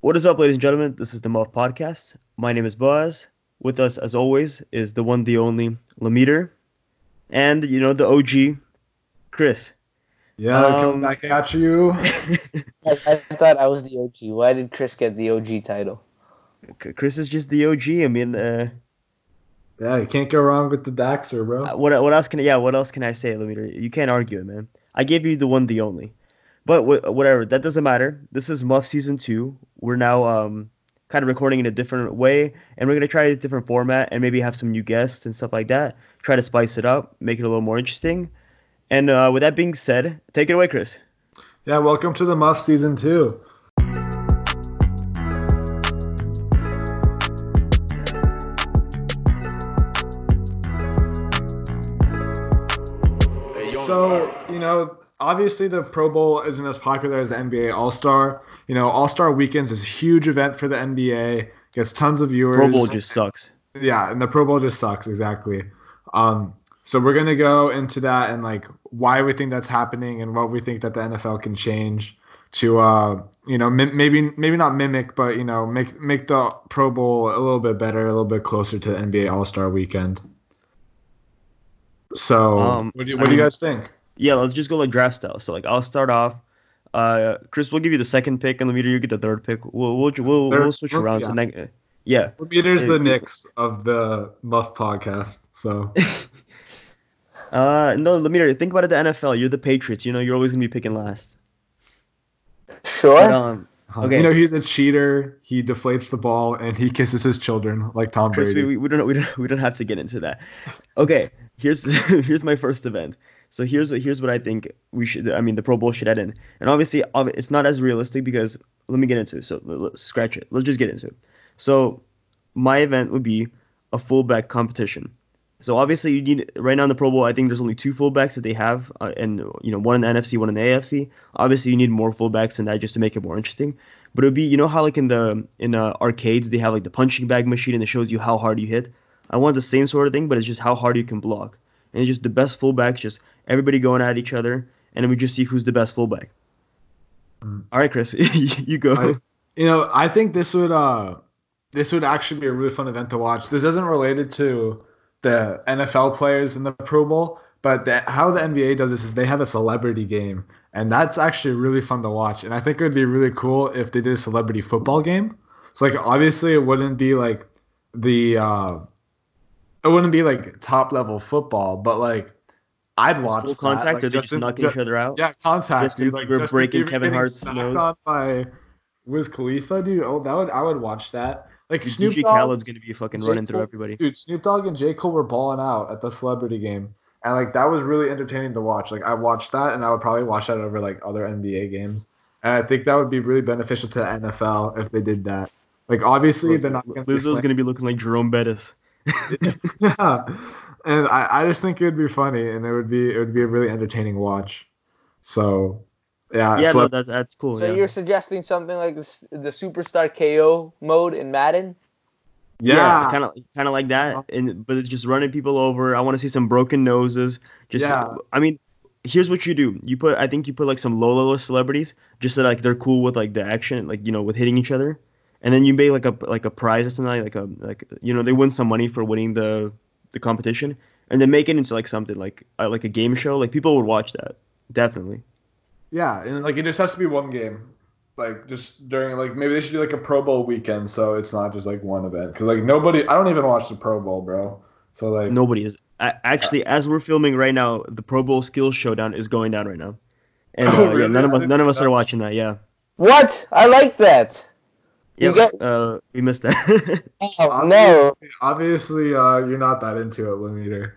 What is up, ladies and gentlemen? This is the Muff Podcast. My name is Boaz. With us, as always, is the one, the only Lameter, and you know the OG, Chris. Yeah, Um, coming back at you. I, I thought I was the OG. Why did Chris get the OG title? Chris is just the OG. I mean, uh, Yeah, you can't go wrong with the Daxter, bro. what what else can yeah? What else can I say, Lameter? You can't argue it, man. I gave you the one, the only. But wh- whatever, that doesn't matter. This is Muff season two. We're now um kind of recording in a different way, and we're gonna try a different format and maybe have some new guests and stuff like that. Try to spice it up, make it a little more interesting. And uh, with that being said, take it away, Chris. Yeah, welcome to the Muff season two. So, you know, obviously the Pro Bowl isn't as popular as the NBA All Star. You know, All Star weekends is a huge event for the NBA, gets tons of viewers. Pro Bowl just sucks. yeah, and the Pro Bowl just sucks exactly. Um, so we're gonna go into that and like why we think that's happening and what we think that the NFL can change to uh you know mim- maybe maybe not mimic but you know make make the Pro Bowl a little bit better, a little bit closer to the NBA All Star Weekend. So Um, what do you, I what do you guys think? Yeah, let's just go like draft style. So like I'll start off. Uh, Chris, we'll give you the second pick, and Lameter, you get the third pick. We'll we'll we'll, Third- we'll switch we'll- around. So yeah. neg- yeah. Peter's the Knicks of the Muff podcast. So Uh, no, Lameter, think about it. The NFL, you're the Patriots. You know, you're always gonna be picking last. Sure. But, um, Okay. you know he's a cheater. He deflates the ball and he kisses his children like Tom Chris, Brady. we, we don't we don't we don't have to get into that. Okay, here's here's my first event. So here's here's what I think we should. I mean, the Pro Bowl should add in, and obviously it's not as realistic because let me get into it. So let- let's scratch it. Let's just get into it. So my event would be a fullback competition. So obviously you need right now in the Pro Bowl. I think there's only two fullbacks that they have, uh, and you know one in the NFC, one in the AFC. Obviously you need more fullbacks than that just to make it more interesting. But it would be you know how like in the in uh, arcades they have like the punching bag machine and it shows you how hard you hit. I want the same sort of thing, but it's just how hard you can block. And it's just the best fullbacks, just everybody going at each other, and then we just see who's the best fullback. Mm. All right, Chris, you go. I- you know, I think this would uh this would actually be a really fun event to watch. This isn't related to the NFL players in the Pro Bowl, but the, how the NBA does this is they have a celebrity game, and that's actually really fun to watch. And I think it would be really cool if they did a celebrity football game. So like obviously it wouldn't be like the uh it wouldn't be like top level football, but like I'd watch that. contact, Like, or they just knocking each other out? yeah, contact. Justin dude. Like Bieber Justin breaking Bieber Kevin Hart's nose. on by Wiz Khalifa, dude. Oh, that would I would watch that. Like Dude, Snoop DJ Dogg, Khaled's gonna be fucking J. running through everybody. dude. Snoop Dogg and J Cole were balling out at the celebrity game, and like that was really entertaining to watch. Like I watched that, and I would probably watch that over like other NBA games. And I think that would be really beneficial to the NFL if they did that. Like obviously they're not going to Lizzo's gonna be looking like Jerome Bettis. yeah. And I, I just think it would be funny and it would be it would be a really entertaining watch. So yeah, Yeah, so- no, that's that's cool. so yeah. you're suggesting something like the, the superstar KO mode in Madden? yeah, kind of kind of like that, and but it's just running people over. I want to see some broken noses. Just, Yeah. I mean, here's what you do. You put, I think you put like some low level celebrities, just so like they're cool with like the action, like you know, with hitting each other, and then you make like a like a prize or something like a like you know they win some money for winning the the competition, and then make it into like something like uh, like a game show. Like people would watch that definitely. Yeah, and like it just has to be one game. Like just during like maybe they should do like a Pro Bowl weekend so it's not just like one event cuz like nobody I don't even watch the Pro Bowl, bro. So like Nobody is. A- Actually, as we're filming right now, the Pro Bowl Skills Showdown is going down right now, and uh, Oh, yeah, none of us none of us are watching that. Yeah, What? I like that. yeah, You get- uh, we missed that. Oh, no. obviously, obviously uh you're not that into it, Lemiter.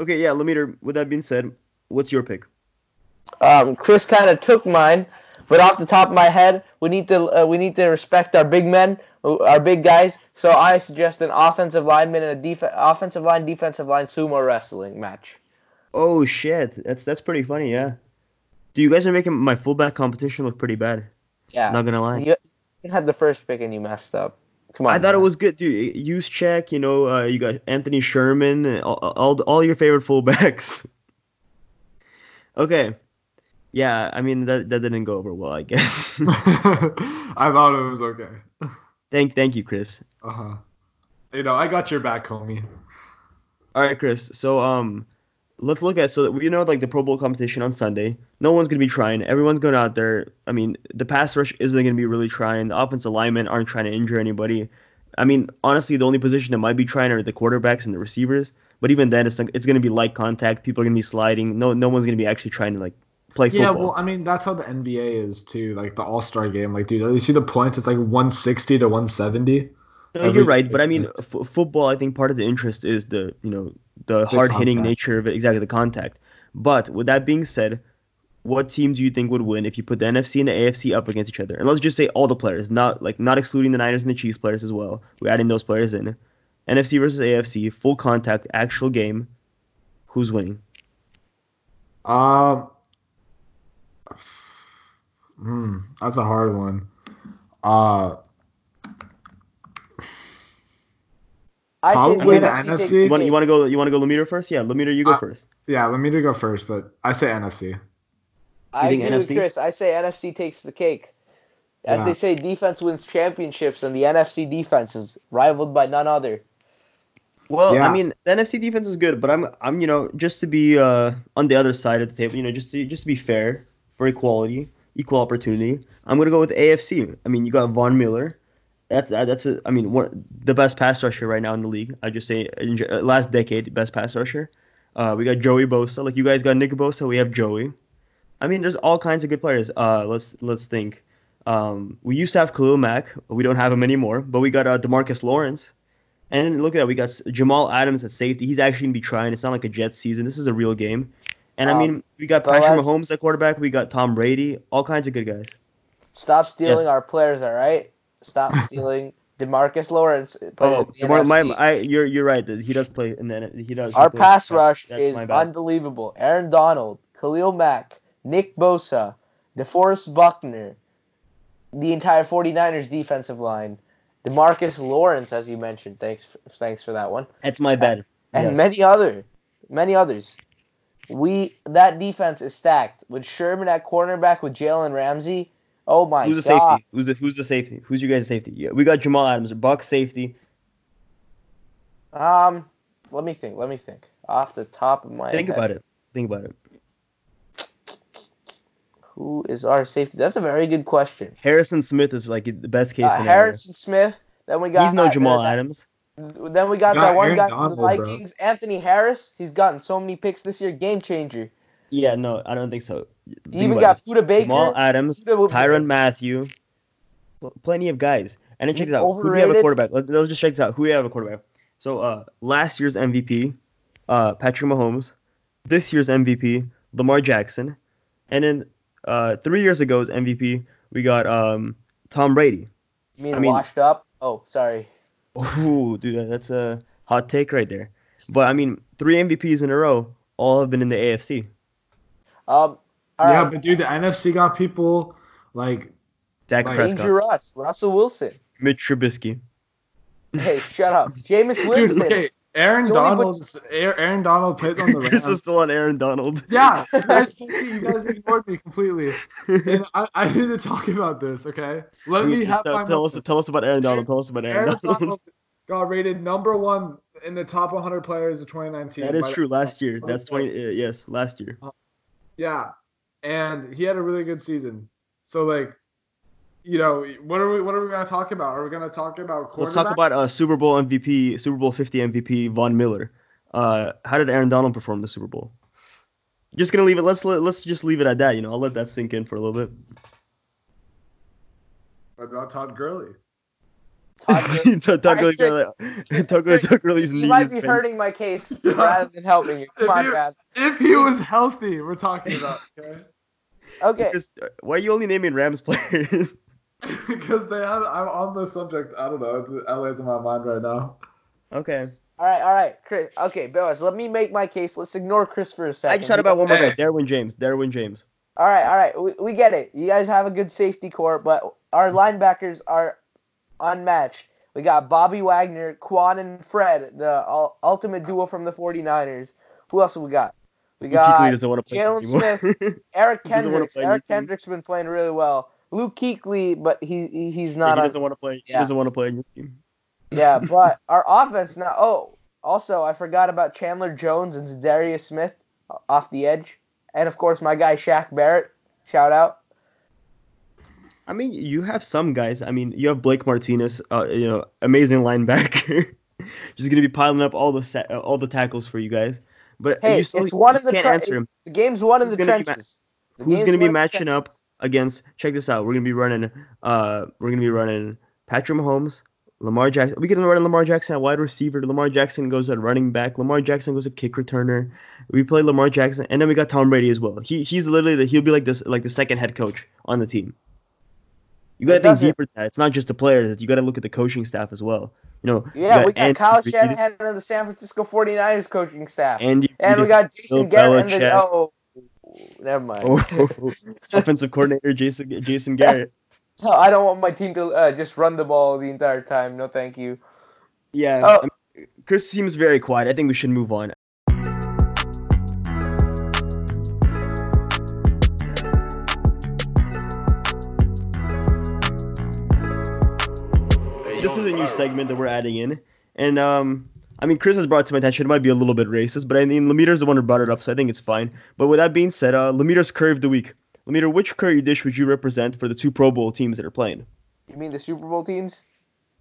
okay, yeah, Lameter. With that being said, what's your pick? Um, Chris kind of took mine, but off the top of my head, we need to uh, we need to respect our big men, uh, our big guys. So I suggest an offensive lineman and a def- offensive line, defensive line sumo wrestling match. Oh shit, that's that's pretty funny. Yeah. Do you guys are making my fullback competition look pretty bad? Yeah. Not gonna lie. You, you had the first pick and you messed up. Come on. I thought it was good, dude. Use check, you know. Uh, you got Anthony Sherman, all, all all your favorite fullbacks. okay, Yeah, I mean that that didn't go over well, I guess. I thought it was okay. thank thank you, Chris. Uh huh. You know, I got your back, homie. All right, Chris. So um, let's look at so we know like the Pro Bowl competition on Sunday. No one's gonna be trying. Everyone's going out there. I mean, the pass rush isn't gonna be really trying. The offensive linemen aren't trying to injure anybody. I mean, honestly, the only position that might be trying are the quarterbacks and the receivers. But even then, it's like, it's gonna be light contact. People are gonna be sliding. No no one's gonna be actually trying to like play Yeah, well, I mean, that's how the NBA is too. Like the All Star game. Like, dude, you see the points? It's like 160 to 170. No, every- you're right, but I mean, f- football. I think part of the interest is the you know the hard hitting nature of it, exactly the contact. But with that being said, what team do you think would win if you put the NFC and the AFC up against each other? And let's just say all the players, not like not excluding the Niners and the Chiefs players as well. We're adding those players in. NFC versus AFC, full contact, actual game. Who's winning? Um, hmm, that's a hard one. Uh, I say Probably the the NFC NFC. You want you want to go? You want to go Lemire first? Yeah, Lemire, you go Uh, first. yeah, let me go first, but I say NFC. I think agree with NFC? Chris. I say NFC takes the cake. As Yeah. they say, defense wins championships, and the NFC defense is rivaled by none other. Well, I mean, the NFC defense is good, but I'm I'm you know just to be uh on the other side of the table, you know, just to just to be fair for equality, equal opportunity. I'm gonna go with AFC. I mean, you got Von Miller. That's that's a, I mean, one, the best pass rusher right now in the league. I just say uh, last decade best pass rusher. Uh, we got Joey Bosa. Like you guys got Nick Bosa, we have Joey. I mean, there's all kinds of good players. Uh, let's let's think. Um, we used to have Khalil Mack, we don't have him anymore. But we got uh, Demarcus Lawrence. And look at that, we got Jamal Adams at safety. He's actually gonna be trying. It's not like a Jets season. This is a real game. And I Um, mean, we got Patrick let's- Mahomes at quarterback. We got Tom Brady. All kinds of good guys. Stop stealing Yes. our players, all right? Stop stealing Demarcus Lawrence. Oh, DeMar- my, I, you're you're right. He does play, and then he does. Our plays- pass rush that's is unbelievable. Aaron Donald, Khalil Mack, Nick Bosa, DeForest Buckner, the entire 49ers defensive line, Demarcus Lawrence, as you mentioned. Thanks, thanks for that one. That's my bad. and Yes. many other, many others. We that defense is stacked with Sherman at cornerback with Jalen Ramsey. Oh my Who's the god! safety? Who's the who's the safety? Who's your guys' safety? Yeah, we got Jamal Adams, Buck safety. Um, let me think. Let me think. Off the top of my head. Think head, about it. Think about it. Who is our safety? That's a very good question. Harrison Smith is like the best case Uh, scenario. Harrison Smith. Then we got He's no Jamal Adams. Then we got Got that one Aaron guy from the Donald, bro. Vikings, Anthony Harris. He's gotten so many picks this year, game changer. Yeah, no, I don't think so. Think You even got this. Budda Baker. Jamal Adams, Budda- Tyrann Mathieu, plenty of guys. And then check this out. Who do we have a quarterback? Let, let's just check this out. Who do we have a quarterback? So uh, last year's MVP, uh, Patrick Mahomes. This year's MVP, Lamar Jackson. And then uh, three years ago's MVP, we got um, Tom Brady. You mean, I mean- washed up? Oh, sorry. Ooh, dude, that's a hot take right there. But I mean, three MVPs in a row, all have been in the AFC. Um, all yeah, right. but dude, the NFC got people like Dak Like, Prescott, Danger Us, Russell Wilson. Mitch Trubisky. Hey, shut up. Jameis dude. Winston. Okay, Aaron You only put- Donald. Aaron Donald played on the Rams. Chris is still on Aaron Donald. Yeah, you guys, you guys ignored me completely. And I, I need to talk about this, okay? Let me have tell, my tell us tell us about Aaron Donald. Tell us about Aaron, Aaron Donald. Donald got rated number one in the top 100 players of 2019. That is by the- true. Last year, that's twenty. Uh, yes, last year. Yeah, and he had a really good season. So like, you know, what are we what are we gonna talk about? Are we gonna talk about? Let's talk quarterback? about uh, Super Bowl MVP, Super Bowl 50 MVP Von Miller. Uh, how did Aaron Donald perform the Super Bowl? Just gonna leave it. Let's let, let's just leave it at that. You know, I'll let that sink in for a little bit. What about Todd Gurley. Todd Gurley. Todd Alright, Gurley, Chris. Todd Gurley, Todd Gurley's You might be hurting my case rather than helping it. Come If on, you- man. If he was healthy, we're talking about okay. Okay. Chris, uh, why are you only naming Rams players? because they have. I'm on the subject. I don't know. LA's in my mind right now. okay. All right, all right, Chris. Okay, Billis, let me make my case. Let's ignore Chris for a second. I just thought about one more Hey. guy, Derwin James. Derwin James. All right, all right. We, we get it. You guys have a good safety core, but our linebackers are unmatched. We got Bobby Wagner, Kwon, and Fred, the ul- ultimate duo from the 49ers. Who else have we got? We got doesn't want to play Jalen anymore. Eric he doesn't wanna Kendricks. play on your Eric team. Kendricks been playing really well. Luke Kuechly, but he, he he's Yeah, not he doesn't want to play. He Yeah. doesn't want to play on your team. Yeah, but our offense now. Oh, also I forgot about Chandler Jones and Za'Darius Smith off the edge, and of course my guy Shaq Barrett. Shout out. I mean, you have some guys. I mean, you have Blake Martinez, uh, you know, amazing linebacker, just gonna be piling up all the sa- uh, all the tackles for you guys. But Hey, you still it's one you in the can't tre- answer him. The game's won in the gonna ma- trenches. Who's gonna be won in the matching up trenches. Against? Check this out. We're gonna be running. Uh, we're gonna be running Patrick Mahomes, Lamar Jackson. We can run Lamar Jackson at wide receiver. Lamar Jackson goes at running back. Lamar Jackson goes at kick returner. We play Lamar Jackson, and then we got Tom Brady as well. He he's literally the, he'll be like this like the second head coach on the team. You gotta think deeper than that. It's not just the players. You gotta look at the coaching staff as well. You know. you Yeah, we got Andy Kyle Shanahan and the San Francisco 49ers coaching staff. And And you we got Jason Garrett and the oh, never mind. oh, offensive coordinator Jason Jason Garrett. So I don't want my team to uh, just run the ball the entire time. No, thank you. Yeah. Oh. I mean, Chris seems very quiet. I think we should move on. This is a new segment that we're adding in, and um, I mean, Chris has brought it to my attention. It might be a little bit racist, but I mean, Lemiter's the one who brought it up, so I think it's fine. But with that being said, uh, Lemiter's curry of the week. Lemiter, which curry dish would you represent for the two Pro Bowl teams that are playing? You mean the Super Bowl teams?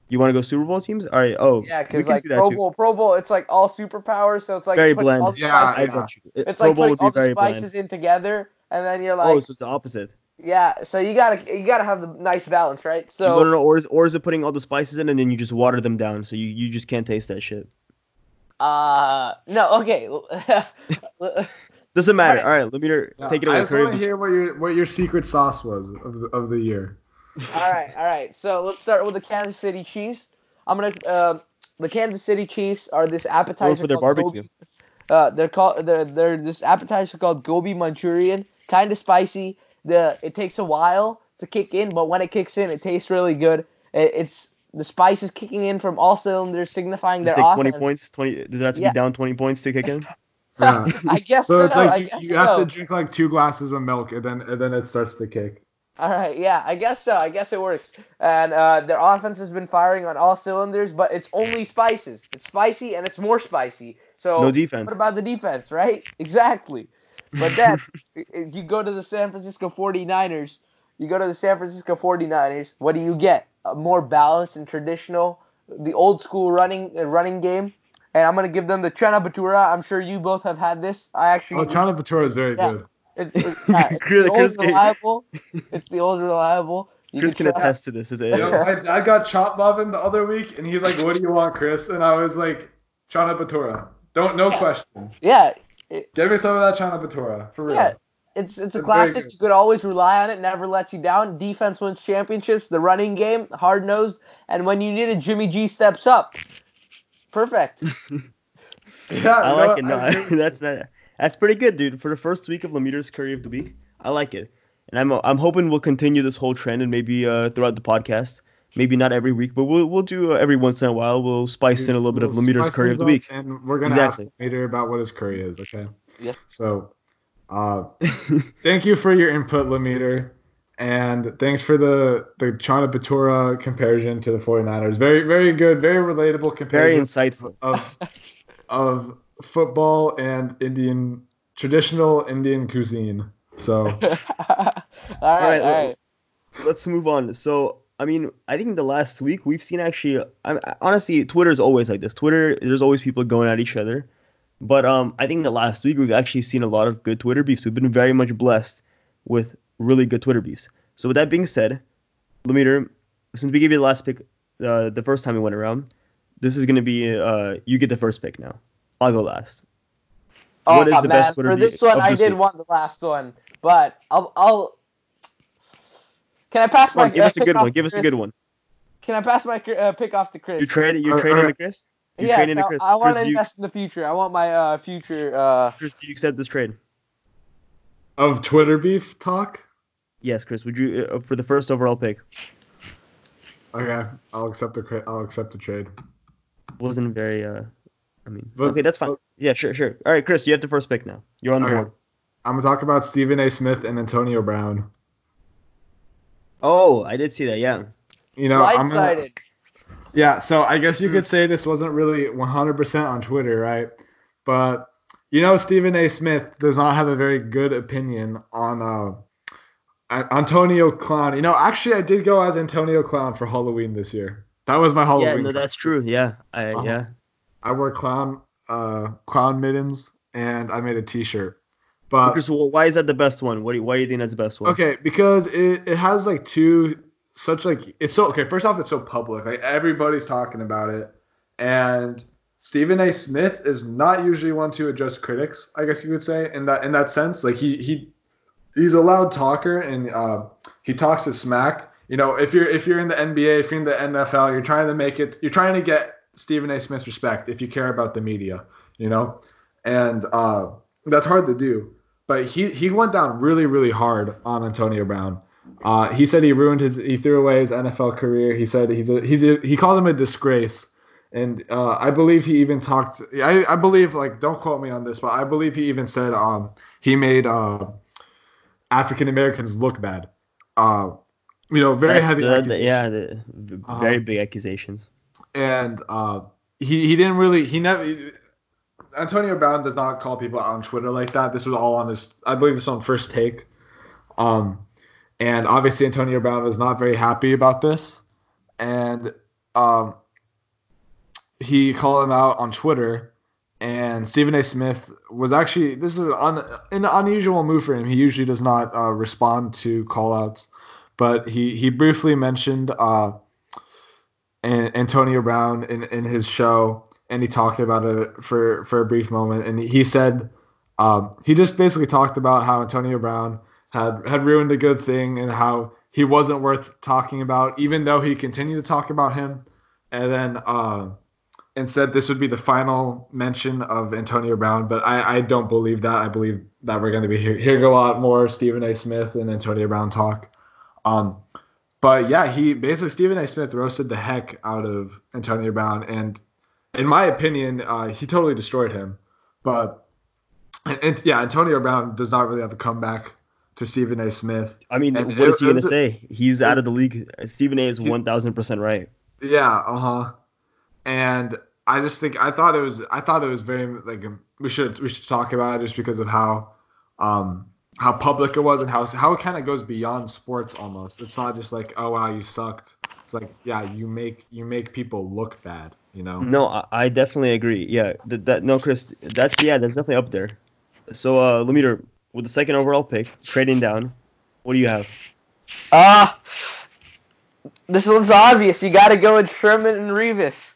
You want to go Super Bowl teams? All right. Oh, Yeah, because like do that Pro too. Bowl, Pro Bowl, it's like all superpowers. So it's like Very putting bland. all the Yeah, I got you. It- It's Pro like Bowl putting all the spices bland. in together, and then you're like, oh, so it's the opposite. yeah. So you gotta you gotta have the nice balance, right? So, no, So no, no, or is, or is it putting all the spices in and then you just water them down, so you, you just can't taste that shit? Uh no, okay. Doesn't matter. Alright. All right, let me Yeah, take it away. I away. just want to hear what your what your secret sauce was of the, of the year. all right, all right. So let's start with the Kansas City Chiefs. I'm gonna um the Kansas City Chiefs are this Going appetizer for their called barbecue. Gobi- Uh, they're called they're they're this appetizer called gobi Manchurian, kind of spicy. The it takes a while to kick in, but when it kicks in, it tastes really good. It, it's the spice is kicking in from all cylinders, signifying Does their take offense. 20 points? 20. Does it have to Yeah. be down 20 points to kick in? Yeah. I guess So so. it's I like you, guess you have so. to drink like two glasses of milk and then and then it starts to kick. All right, yeah, I guess so. I guess it works. And uh, their offense has been firing on all cylinders, but it's only spices. It's spicy and it's more spicy. So No defense. what about the defense, right? Exactly. But then you go to the San Francisco 49ers, you go to the San Francisco 49ers, what do you get? A more balanced and traditional, the old school running uh, running game. And I'm gonna give them the Chena Batura. I'm sure you both have had this. I actually Oh, Chana Batura is very Yeah. good. it's, it's, yeah, it's the old Chris reliable. It's the old reliable. You Chris can can attest to this. It's You know, my dad got chopped muffin the other week, and he's like, "What do you want, Chris?" And I was like, "Chana Batura." Don't no Yeah. question. Yeah, Give me some of that Chana Batura for real. yeah. It's it's a It's classic. good. You could always rely on it. Never lets you down. Defense wins championships. The running game, hard nosed, and when you need it, Jimmy G steps up. Perfect. Yeah, I you know like it. No, I that's not. That's pretty good, dude. For the first week of Lemiter's Curry of the Week, I like it, and I'm I'm hoping we'll continue this whole trend and maybe uh throughout the podcast. Maybe not every week, but we'll we'll do uh, every once in a while. We'll spice in a little bit of We'll Lemiter's spice Curry of the Week. and we're gonna Exactly. ask later about what his curry is. Okay. Yeah. So, uh, thank you for your input, Lemeter. And thanks for the the Chana Batura comparison to the 49ers. Very, very good, very relatable comparison. Very insightful. of of football and Indian traditional Indian cuisine. So all right, right, all right. let's move on. So, I mean, I think the last week we've seen actually. I, I- honestly, Twitter's always like this. Twitter, there's always people going at each other. But um, I think the last week we've actually seen a lot of good Twitter beefs. We've been very much blessed with really good Twitter beefs. So with that being said, Lemeter, since we gave you the last pick, uh, the first time we went around, this is gonna be uh, you get the first pick now. I'll go last. Oh What is the man, best Twitter for this one of I this did week? want the last one, but I'll I'll. Can I pass Come on, my give uh, us a good one. Give us a good one. Can I pass my uh, pick off to Chris? You trade you trading uh, to Chris. You yes, trading to I, Chris. I want to do you, invest in the future. I want my uh, future. Uh, Chris, do you accept this trade? of Twitter beef talk. Yes, Chris. Would you uh, for the first overall pick? Okay, I'll accept the cra- I'll accept the trade. Wasn't very. Uh, I mean, But- okay, that's fine. but- Yeah, sure, sure. All right, Chris, you have the first pick now. You're on the Okay. board. I'm gonna talk about Stephen A. Smith and Antonio Brown. Oh, I did see that. Yeah. You know, I'm gonna, Blindsided. Yeah. So I guess you could say this wasn't really 100% on Twitter, right? But you know, Stephen A. Smith does not have a very good opinion on uh, Antonio Clown. You know, actually, I did go as Antonio Clown for Halloween this year. That was my Halloween. Yeah, no, costume. that's true. Yeah, I, Uh-huh. yeah. I wore clown uh clown mittens and I made a T-shirt. But why is that the best one? What do you, why do you think that's the best one? okay, because it, it has like two such like it's so okay. First off, it's so public. Like everybody's talking about it, and Stephen A. Smith is not usually one to address critics. I guess you could say in that in that sense. Like he he he's a loud talker and uh, he talks his smack. You know, if you're if you're in the NBA, if you're in the NFL, you're trying to make it. You're trying to get Stephen A. Smith's respect if you care about the media. You know, and uh, that's hard to do. But he he went down really really hard on Antonio Brown. Uh, he said he ruined his he threw away his NFL career. He said he's a he's a, he called him a disgrace. And uh, I believe he even talked. I, I believe like don't quote me on this, but I believe he even said um he made uh African Americans look bad. Uh, you know, very That's heavy. the- yeah, the, very big accusations. and uh, he he didn't really he never. Antonio Brown does not call people out on Twitter like that. This was all on his. I believe this was on first take. Um, and obviously Antonio Brown was not very happy about this, and um, he called him out on Twitter. And Stephen A. Smith was actually this is an, an unusual move for him. He usually does not uh, respond to call outs, but he he briefly mentioned uh, An- Antonio Brown in, in his show, and he talked about it for for a brief moment. And he said um, he just basically talked about how Antonio Brown had had ruined a good thing and how he wasn't worth talking about, even though he continued to talk about him. And then uh, and said this would be the final mention of Antonio Brown, but I, I don't believe that. I believe that we're going to be here, hearing a lot more Stephen A. Smith and Antonio Brown talk. Um, but yeah, he basically Stephen A. Smith roasted the heck out of Antonio Brown, and in my opinion, uh, he totally destroyed him. But and, and yeah, Antonio Brown does not really have a comeback to Stephen A. Smith. I mean, and what is he gonna say? He's out of the league. Stephen A. is one thousand percent right. Yeah, uh huh. And I just think I thought it was I thought it was very like um, we should we should talk about it just because of how um how public it was and how how it kind of goes beyond sports almost. It's not just like oh wow you sucked. It's like yeah you make you make people look bad. You know. No, I, I definitely agree. Yeah, that, that no, Chris, that's yeah, that's definitely up there. So, uh, Lemeter, with the second overall pick, trading down, what do you have? Ah, this one's obvious. You got to go with Sherman and Revis.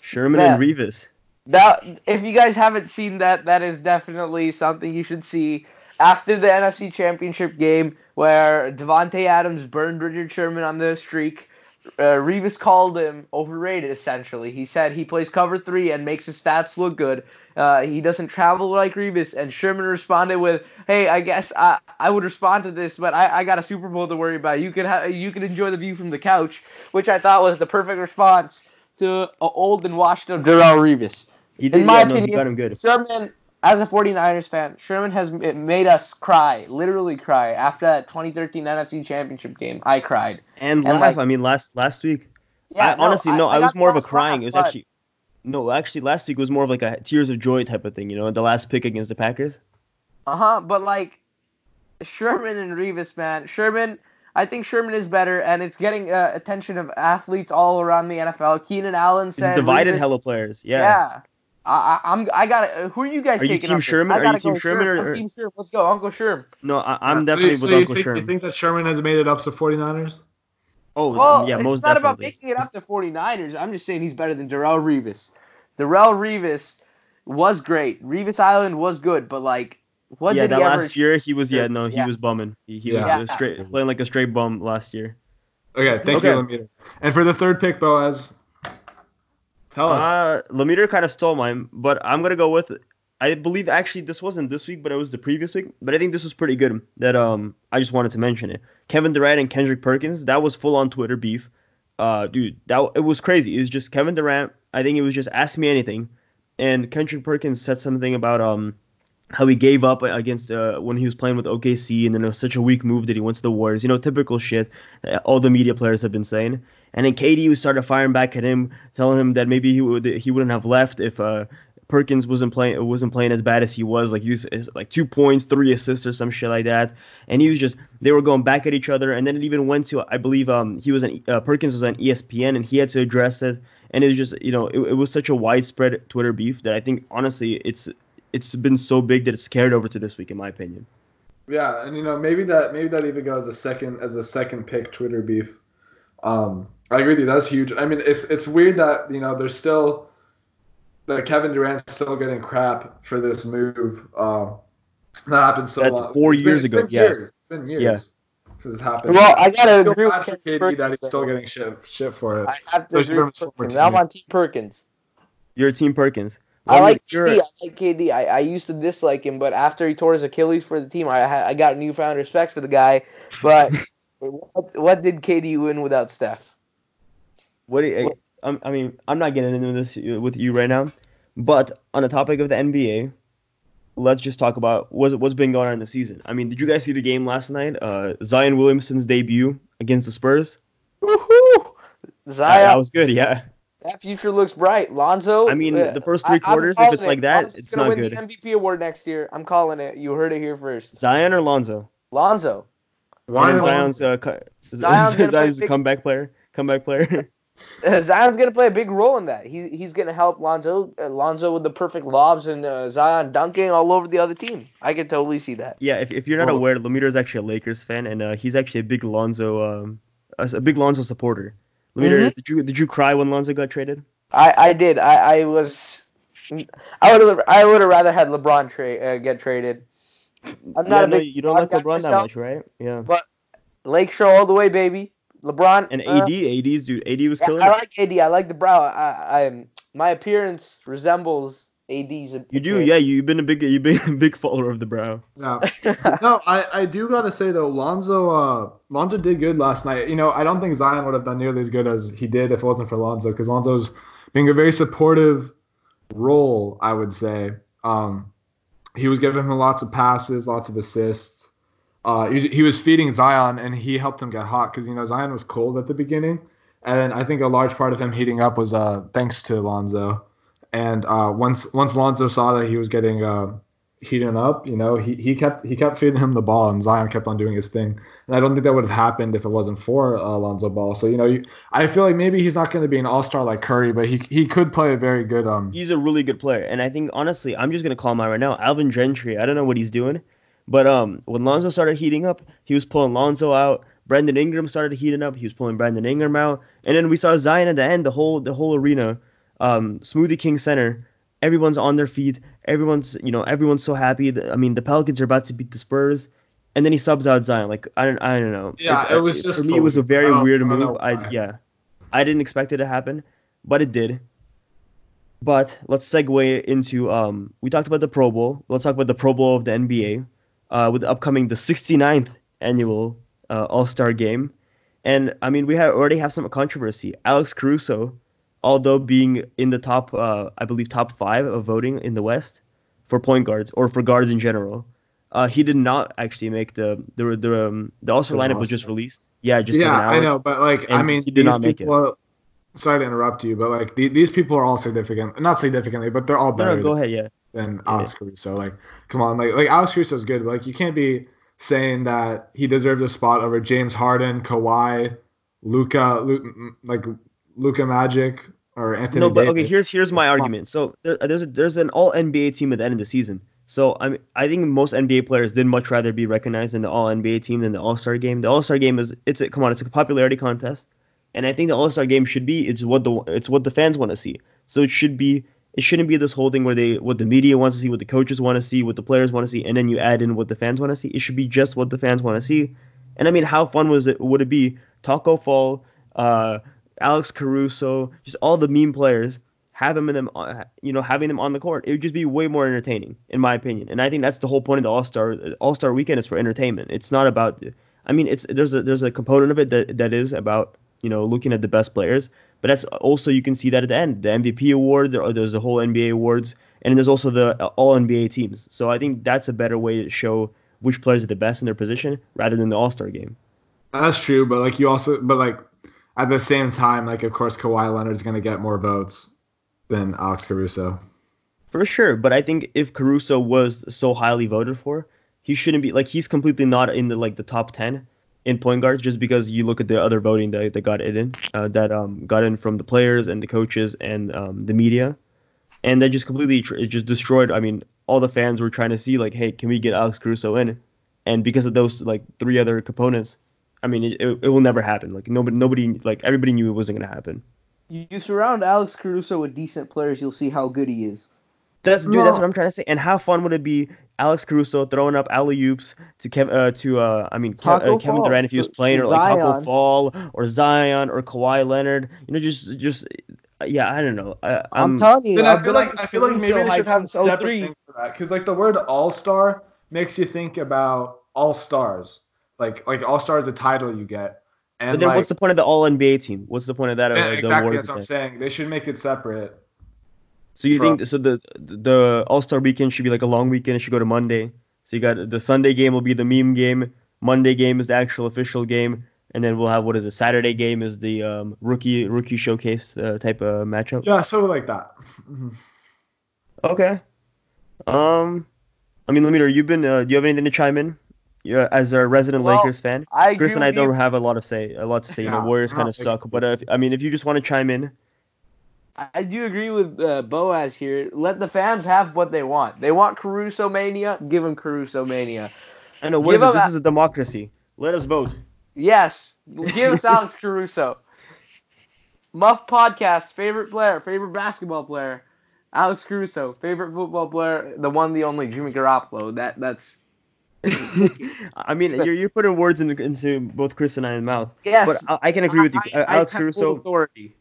Sherman Yeah. and Revis. That if you guys haven't seen that, that is definitely something you should see. After the NFC Championship game, where Davante Adams burned Richard Sherman on the streak, uh, Revis called him overrated. Essentially, he said he plays cover three and makes his stats look good. Uh, he doesn't travel like Revis, and Sherman responded with, "Hey, I guess I, I would respond to this, but I, I got a Super Bowl to worry about. You can ha- you can enjoy the view from the couch," which I thought was the perfect response to a old and washed up Darrelle Revis. He did, In my yeah, no, he opinion, got him good. Sherman, as a 49ers fan, Sherman has m- made us cry, literally cry. After that 2013 NFC Championship game, I cried. And, and, laugh. like- I mean, last last week, Yeah, I, honestly, no, I, got was more of a crying. laugh, It was but- actually, no, actually, last week was more of like a tears of joy type of thing. You know, the last pick against the Packers. Uh huh. But like Sherman and Revis, man. Sherman, I think Sherman is better, and it's getting uh, attention of athletes all around the NFL. Keenan Allen said divided Revis- hella players. Yeah. Yeah. I, I, I'm. I got to Who are you guys Are you taking? Team? Sherman? I Are you Team go Sherman Sherm. or- Team Sherman. Let's go, Uncle Sherm. No, I, I'm Yeah, so definitely you- so with you Uncle think, Sherm. You think that Sherman has made it up to 49ers? oh, Well, yeah, most definitely. it's most not about making it up to 49ers. I'm just saying he's better than Darrelle Revis. Darrelle Revis was great. Revis Island was good, but like, what yeah, did that he ever? last year he was yeah no he Yeah. was bumming. He, he Yeah. was uh, straight playing like a straight bum last year. Okay, thank Okay. you, Lemire. And for the third pick, Boaz, tell us. Uh, Lemeter kind of stole mine, but I'm gonna go with. I believe actually this wasn't this week, but it was the previous week. But I think this was pretty good. That um, I just wanted to mention it. Kevin Durant and Kendrick Perkins. That was full on Twitter beef. Uh, dude, that it was crazy. It was just Kevin Durant. I think it was just ask me anything, and Kendrick Perkins said something about um how he gave up against uh, when he was playing with OKC, and then it was such a weak move that he went to the Warriors. You know, typical shit all the media players have been saying. And then KD started firing back at him, telling him that maybe he would he wouldn't have left if uh, Perkins wasn't playing wasn't playing as bad as he was. Like was like two points, three assists, or some shit like that. And he was just they were going back at each other. And then it even went to I believe um he was an uh, Perkins was on ESPN and he had to address it. And it was just you know it, it was such a widespread Twitter beef that I think honestly it's it's been so big that it's carried over to this week, in my opinion. Yeah, and you know maybe that maybe that even goes as a second as a second pick Twitter beef. Um, I agree with you. That's huge. I mean, it's it's weird that you know there's still that Kevin Durant's still getting crap for this move. Uh, that happened so That's long. four It's years been, ago, It's been yeah. years. It's been years Yeah. since it's happened. Well, I gotta I feel agree with for KD Kendrick that he's still getting shit shit for it. I have to Especially agree with from his former Perkins. I'm on Team Perkins. You're Team Perkins. I like KD. I like KD. I, I used to dislike him, but after he tore his Achilles for the team, I I got newfound respect for the guy. But what, what did KD win without Steph? What? do you- I'm- I mean, I'm not getting into this with you right now, but on the topic of the NBA, let's just talk about what's what's been going on in the season. I mean, did you guys see the game last night? Uh, Zion Williamson's debut against the Spurs. Woohoo! That, Zion, that was good. Yeah. That future looks bright. Lonzo. I mean, uh, the first three quarters, if calling it's it. like that, Lonzo's it's gonna not win good. the MVP award next year. I'm calling it. You heard it here first. Zion or Lonzo? Lonzo. Why and Zion's uh, co- Zion's gonna play Zion's a big- comeback player. Comeback player. Uh, Zion's gonna play a big role in that. He, he's gonna help Lonzo. Uh, Lonzo with the perfect lobs and uh, Zion dunking all over the other team. I can totally see that. yeah. If, if you're not Well- aware, Lemire is actually a Lakers fan, and uh, he's actually a big Lonzo um a, a big Lonzo supporter. Mhm. did you did you cry when Lonzo got traded? I, I did. I, I was. I would have. I would have rather had LeBron trade uh, get traded. I'm not yeah, a no, big you don't like LeBron that much, right? Yeah. But Lake Show all the way, baby. LeBron And uh, AD, AD's dude, AD was yeah, killing. I it. like AD. I like the brow. I, I my appearance resembles AD's. You do, yeah. You've been a big, you've been a big follower of the brow. Yeah. no, I, I do gotta say though, Lonzo uh Lonzo did good last night. You know, I don't think Zion would have done nearly as good as he did if it wasn't for Lonzo, because Lonzo's being a very supportive role, I would say. Um, he was giving him lots of passes, lots of assists. Uh, he, he was feeding Zion, and he helped him get hot because you know Zion was cold at the beginning, and I think a large part of him heating up was uh thanks to Lonzo. And uh, once once Lonzo saw that he was getting uh, heating up, you know, he, he kept he kept feeding him the ball, and Zion kept on doing his thing. And I don't think that would have happened if it wasn't for uh, Lonzo Ball. So you know, you, I feel like maybe he's not going to be an all star like Curry, but he he could play a very good um. He's a really good player, and I think honestly, I'm just gonna call him out right now. Alvin Gentry. I don't know what he's doing, but um, when Lonzo started heating up, he was pulling Lonzo out. Brandon Ingram started heating up. He was pulling Brandon Ingram out, and then we saw Zion at the end. The whole the whole arena, um, Smoothie King Center. Everyone's on their feet. Everyone's you know everyone's so happy. That, I mean, the Pelicans are about to beat the Spurs, and then he subs out Zion. Like I don't I don't know. Yeah, It's- it was uh, just for me. It was a very weird I move. I yeah, I didn't expect it to happen, but it did. But let's segue into um we talked about the Pro Bowl. Let's talk about the Pro Bowl of the NBA uh with the upcoming the 69th annual uh, All-Star game. And I mean we have already have some controversy. Alex Caruso, although being in the top uh I believe top 5 of voting in the West for point guards or for guards in general, uh he did not actually make the the the um, the All-Star The lineup was just released. Yeah, just yeah. I know, but like I mean, he did these not make it. Are, sorry to interrupt you, but like the, these people are all significant, not significantly, but they're all better no, go ahead, yeah. than Alex Caruso. Like, come on, like like Alex Caruso's good, but like you can't be saying that he deserves a spot over James Harden, Kawhi, Luka, Lu, like Luka Magic or Anthony. No, but okay, here's here's my argument. So there, there's a, there's an all NBA team at the end of the season. So I mean, I think most NBA players did much rather be recognized in the All NBA team than the All Star game. The All Star game is it's a come on, it's a popularity contest, and I think the All Star game should be it's what the it's what the fans want to see. So it should be it shouldn't be this whole thing where they what the media wants to see, what the coaches want to see, what the players want to see, and then you add in what the fans want to see. It should be just what the fans want to see. And I mean, how fun was it? Would it be Taco Fall, uh, Alex Caruso, just all the meme players? have them in them, uh, you know, having them on the court, it would just be way more entertaining, in my opinion. And I think that's the whole point of the All Star All Star Weekend is for entertainment. It's not about. I mean, it's there's a there's a component of it that that is about you know, looking at the best players. But that's also you can see that at the end, the MVP award, or there's the whole NBA awards, and there's also the All NBA teams. So I think that's a better way to show which players are the best in their position rather than the All Star game. That's true, but like you also, but like at the same time, like of course Kawhi Leonard's gonna get more votes than Alex Caruso. For sure, but I think if Caruso was so highly voted for, he shouldn't be like he's completely not in the like the top ten in point guards just because you look at the other voting that, that got it in uh, that um got in from the players and the coaches and um, the media, and that just completely it just destroyed. I mean, all the fans were trying to see like, hey, can we get Alex Caruso in? And because of those like three other components, I mean, it, it, it will never happen. Like nobody nobody like everybody knew it wasn't gonna happen. You surround Alex Caruso with decent players, you'll see how good he is. That's dude. That's what I'm trying to say. And how fun would it be, Alex Caruso throwing up alley oops to Kev, uh, to uh, I mean Ke- uh, Kevin Fall. Durant if he was playing, or like Taco Zion. Fall, or Zion, or Kawhi Leonard. You know, just just yeah, I don't know. I, I'm I'm, telling you, Then I I've feel been like I feel like maybe Caruso they should have a separate 03. thing for that because like the word All Star makes you think about All Stars, like like All Star is a title you get, and but then like, what's the point of the All NBA team? What's the point of that? Or, like, exactly that's what I'm saying. They should make it separate. So you Bro. think so the the All Star weekend should be like a long weekend? It should go to Monday. So you got the Sunday game will be the meme game. Monday game is the actual official game, and then we'll have what is it? Saturday game is the um, rookie rookie showcase uh, type of matchup. Yeah, something like that. Okay. Um, I mean, Lemire, you've been. Uh, do you have anything to chime in? Yeah, as a resident Well, Lakers fan, I Chris and I don't you. have a lot of say. A lot to say. You know, Warriors kind of suck. But uh, I mean, if you just want to chime in, I do agree with uh, Boaz here. Let the fans have what they want. They want Caruso mania. Give them Caruso mania. I know what Give is it? This a- is a democracy. Let us vote. Yes, give us Alex Caruso. Muff podcast favorite player, favorite basketball player, Alex Caruso. Favorite football player, the one, the only, Jimmy Garoppolo. That that's I mean, you're, you're putting words in, into both Chris and I's mouth. yes. But I, I can agree with you. I- Uh, I Alex have Caruso. authority.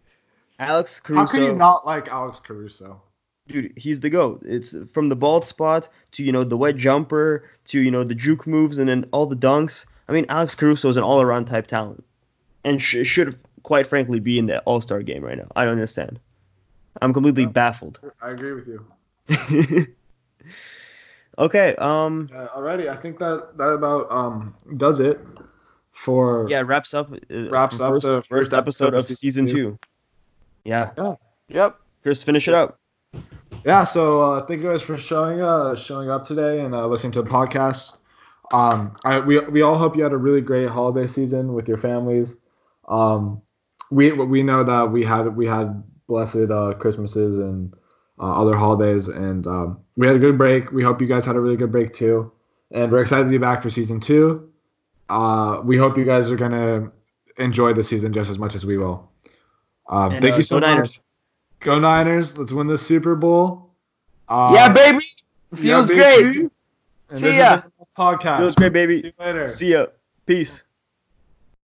Alex Caruso. How can you not like Alex Caruso? Dude, he's the goat. It's from the bald spot to you know the wet jumper to you know the juke moves and then all the dunks. I mean, Alex Caruso is an all-around type talent, and sh- should quite frankly be in the All-Star game right now. I don't understand. I'm completely Yeah. baffled. I agree with you. okay. Um. Uh, alrighty, I think that that about um does it for Yeah. Wraps up. Uh, Wraps up first, the first first episode episode of season season two. Yeah. Yep. Chris, finish it up. Yeah, so uh, thank you guys for showing uh showing up today and uh, listening to the podcast. Um, I, we we all hope you had a really great holiday season with your families. Um, we we know that we had we had blessed uh, Christmases and uh, other holidays, and um, we had a good break. We hope you guys had a really good break too, and we're excited to be back for season two. Uh, we hope you guys are gonna enjoy the season just as much as we will. Um, And, thank uh, you so go Niners. much. Go Niners! Let's win the Super Bowl. Uh, yeah, baby. Feels yeah, great. And See ya. has been the Podcast. Feels great, baby. See you later. See ya. Peace.